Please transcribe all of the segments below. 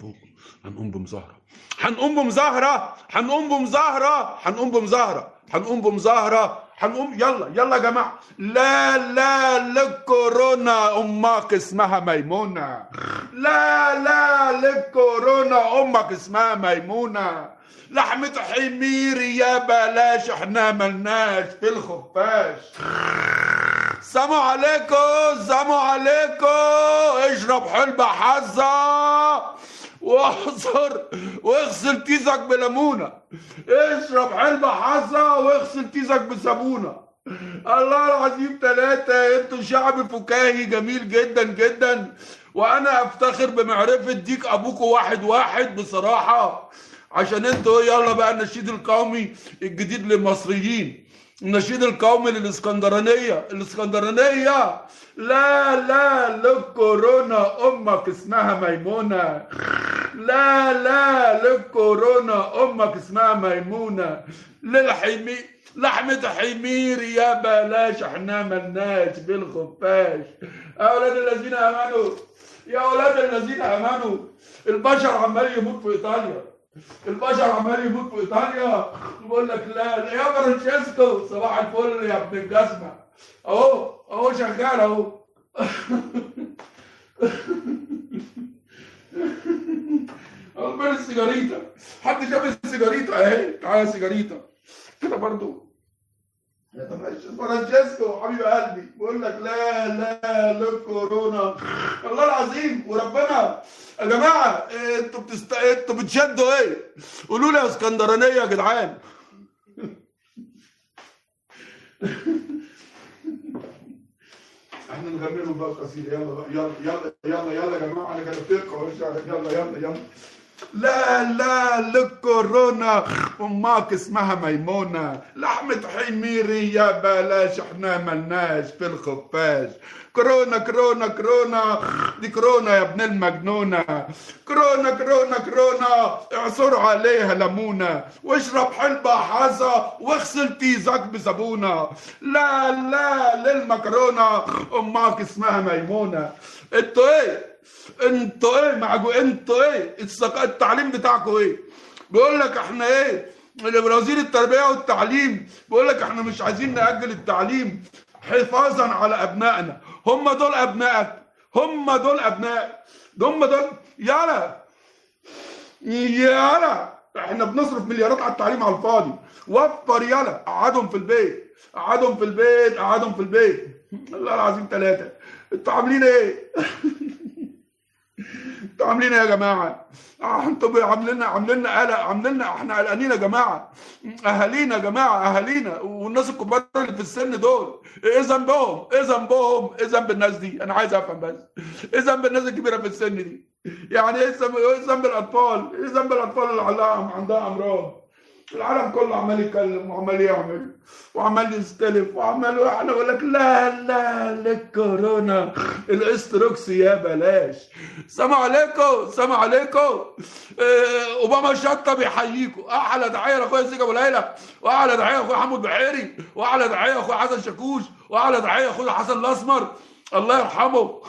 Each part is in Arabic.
فوق هنقوم بمظاهرة. هنقوم بمظاهرة هنقوم بمظاهرة هنقوم بمظاهرة هنقوم بمظاهرة هنقوم يلا يلا يا جماعة. لا لا للكورونا أمك اسمها ميمونة. لا لا للكورونا أمك اسمها ميمونة. لحمة حمير يا بلاش إحنا ملناش في الخفاش. سلام عليكم سلام عليكم. اشرب حلبة حظة واحصر واغسل تيزك بليمونة. اشرب حلبة حظة واغسل تيزك بصابونة. الله العظيم ثلاثة أنتوا شعب فكاهي جميل جدا جدا. وأنا أفتخر بمعرفة ديك أبوكوا واحد واحد بصراحة. عشان أنتوا يلا بقى النشيد القومي الجديد للمصريين. النشيد القومي للإسكندرانية. الإسكندرانية لا لا للكورونا أمك اسمها ميمونة. لا لا للكورونا أمك اسمها ميمونة. للحمي لحمة حمير يا بلاش إحنا ملناش بالخفاش. يا أولاد الذين آمنوا يا أولاد الذين آمنوا البشر عمال يموت في إيطاليا. البشر عمال يموت في إيطاليا. بقول لك لا يا فرانشيسكو صباح الفل يا ابن الجزمة. أهو أهو شغال أهو. فين السيجاريتا. حد شاف السيجاريتا؟ اهي تعالى سيجاريتا. كده برضو. فرانشيسكو حبيب قلبي. بقول لك لا لا للكورونا والله العظيم وربنا. يا جماعة أنتوا بتست أنتوا بتشدوا إيه؟ قولوا لي يا اسكندرانية يا جدعان. إحنا نغني لهم بقى قصيده يلا يلا يلا يلا يلا يا جماعة أنا كتبتكم يلا يلا يلا. لا لا للكورونا أمك اسمها ميمونة. لحمة حميري يا بلاش إحنا ملناش في الخفاش. كورونا كورونا كورونا. دي كورونا يا ابن المجنونة. كورونا كورونا كورونا. اعصر عليها ليمونة. واشرب حلبة حصى واغسل تيزك بصابونة لا لا للمكرونة. أمك اسمها ميمونة. أنتوا إيه؟ أنتوا إيه؟ معجو أنتوا إيه؟ التعليم بتاعكم إيه؟ بيقول لك إحنا إيه؟ وزير التربية والتعليم بيقول لك إحنا مش عايزين نأجل التعليم حفاظا على أبنائنا. هم دول أبنائك. هم دول ابنائك هم دول يلا يلا إحنا بنصرف مليارات على التعليم على الفاضي. وفر يلا قعدهم في البيت. قعدهم في البيت. قعدهم في البيت. الله العظيم ثلاثة أنتوا عاملين إيه؟ أنتوا عاملين إيه يا جماعة؟ آه أنتوا عاملين لنا عاملين لنا قلق عاملين لنا إحنا قلقانين يا جماعة أهالينا يا جماعة أهالينا والناس الكبار اللي في السن دول إيه ذنبهم؟ إيه ذنبهم؟ إيه ذنب الناس دي؟ أنا عايز أفهم بس إيه ذنب الناس الكبيرة في السن دي؟ يعني إيه ذنب ذنب الأطفال؟ إيه ذنب الأطفال اللي عندها أمراض؟ العالم كله عمال يتكلم وعمال يعمل وعمال يستلف وعمال إحنا بقول لك لا لا للكورونا. الإستروكس يا بلاش. سلام عليكم سلام عليكم. إيه أوباما شطه بيحييكم أحلى دعاية لأخويا زيك أبو ليلى. واحلى دعاية لأخويا حمود بحيري. واحلى دعاية لأخويا حسن شاكوش. واحلى دعاية لأخويا حسن الأسمر. الله يرحمه.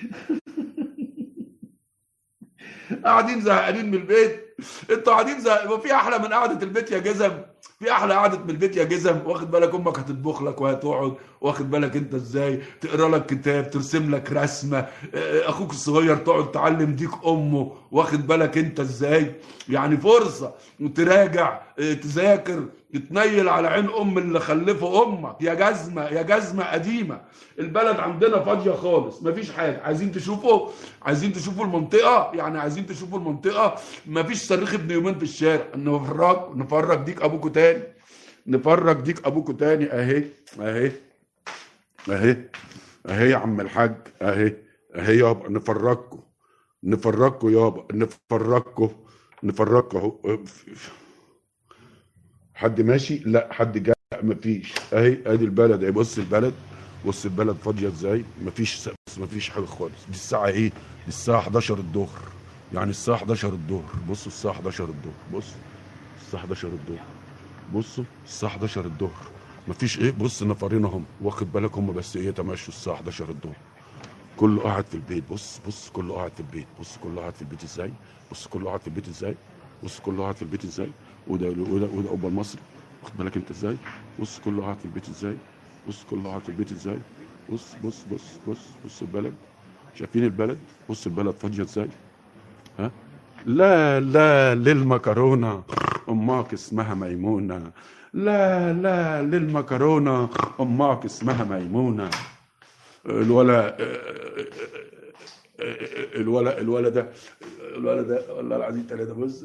قاعدين زهقانين من البيت. أنتوا قاعدين زهق وفي أحلى من قعدة البيت يا جزم. في أحلى قعدة من البيت يا جزم. واخد بالك أمك هتطبخ لك وهتقعد. واخد بالك أنت إزاي؟ تقرأ لك كتاب ترسم لك رسمة. أخوك الصغير تقعد تعلم ديك أمه. واخد بالك أنت إزاي؟ يعني فرصة. وتراجع تذاكر تتنيل على عين أم اللي خلفه أمك. يا جزمة يا جزمة قديمة. البلد عندنا فاضية خالص. مفيش حاجة. عايزين تشوفوا عايزين تشوفوا المنطقة. يعني عايزين تشوفوا المنطقة. مفيش صريخ ابن يومين في الشارع. نفرج نفرج ديك أبوكوا تاني. نفرج ديك أبوكوا تاني. أهي أهي أهي أهي يا عم الحاج. أهي أهي يابا. نفرجكوا نفرجكوا يابا. نفرجكوا نفرجكوا. اهو حد ماشي؟ لا حد جاء مفيش. أهي ادي البلد. أهي بص البلد. بص البلد فاضية إزاي؟ مفيش مفيش حاجة خالص. دي الساعة إيه؟ دي الساعة 11 الظهر. يعني الساعة 11 الظهر. بصوا الساعة 11 الظهر. بص الساعة 11 الظهر. بصوا الساعة 11 الظهر. مفيش إيه؟ بص نفرين اهم واخد بالك هم بس إيه؟ تمشوا الساعة 11 الظهر. كله قاعد في البيت. بص بص كله قاعد في البيت. بص كله قاعد في البيت إزاي؟ بص كله قاعد في البيت إزاي؟ بص كله قاعد في البيت إزاي؟ وده وده وده قبه المصري واخد بالك أنت إزاي؟ بص كله قاعد في البيت إزاي؟ بص كله قاعد في البيت إزاي؟ بص بص بص بص بص البلد. شايفين البلد؟ بص البلد فاضية إزاي؟ ها؟ لا لا للمكرونة. أمك اسمها ميمونة. لا لا للمكرونة. أمك اسمها ميمونة. الولا الولا الولا ده الولا ده والله العظيم ثلاثة بص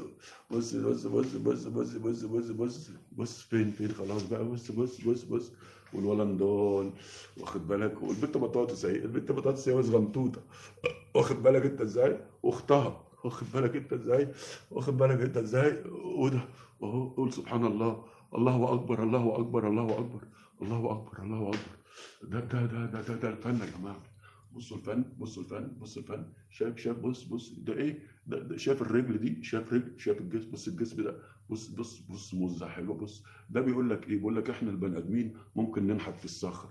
بص بص بص بص بص بص بص بص بص فين فين خلاص بقى بص بص بص بص والولا نضال واخد بالك والبنت بطاطس اهي البنت بطاطس هي صغنطوطه واخد بالك انت إزاي واختها واخد بالك انت إزاي واخد بالك انت إزاي وده اهو قول سبحان الله الله اكبر الله اكبر الله اكبر الله اكبر الله اكبر ده ده ده ده, ده الفن يا جماعة بصوا الفن بصوا الفن بصوا الفن. شايف شايف بص بص. ده إيه؟ ده, ده شايف الرجل دي؟ شايف رجل شايف الجسم بص الجسم ده. بص بص بص موزة حلوة. بص. ده بيقول لك إيه؟ بيقول لك إحنا البني آدمين ممكن ننحت في الصخر.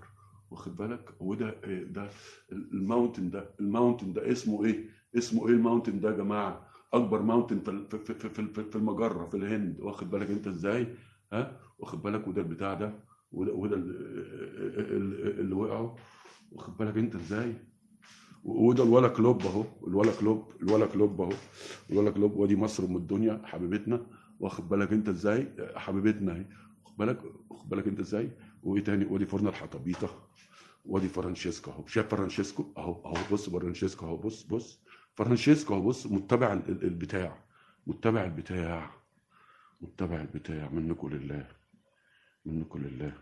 واخد بالك؟ وده إيه؟ ده ال mountain ده. ال mountain ده اسمه إيه؟ اسمه إيه ال mountain ده يا جماعة؟ أكبر mountain في في في في, في المجرة في الهند. واخد بالك أنت إزاي؟ ها؟ واخد بالك؟ وده البتاع ده. وده وده اللي وقعوا واخد بالك أنت إزاي؟ وده الولا كلوب اهو الولا كلوب الولا كلوب اهو الولا كلوب ودي مصر ام الدنيا حبيبتنا واخد بالك انت إزاي؟ حبيبتنا اهي واخد بالك؟ واخد بالك انت إزاي؟ وايه تاني؟ ودي فرن الحطبيطه وادي فرانشيسكو اهو شايف فرانشيسكو؟ اهو اهو بص فرانشيسكو اهو بص بص فرانشيسكو اهو بص متبع البتاع متبع البتاع متبع البتاع منكم لله منكم لله.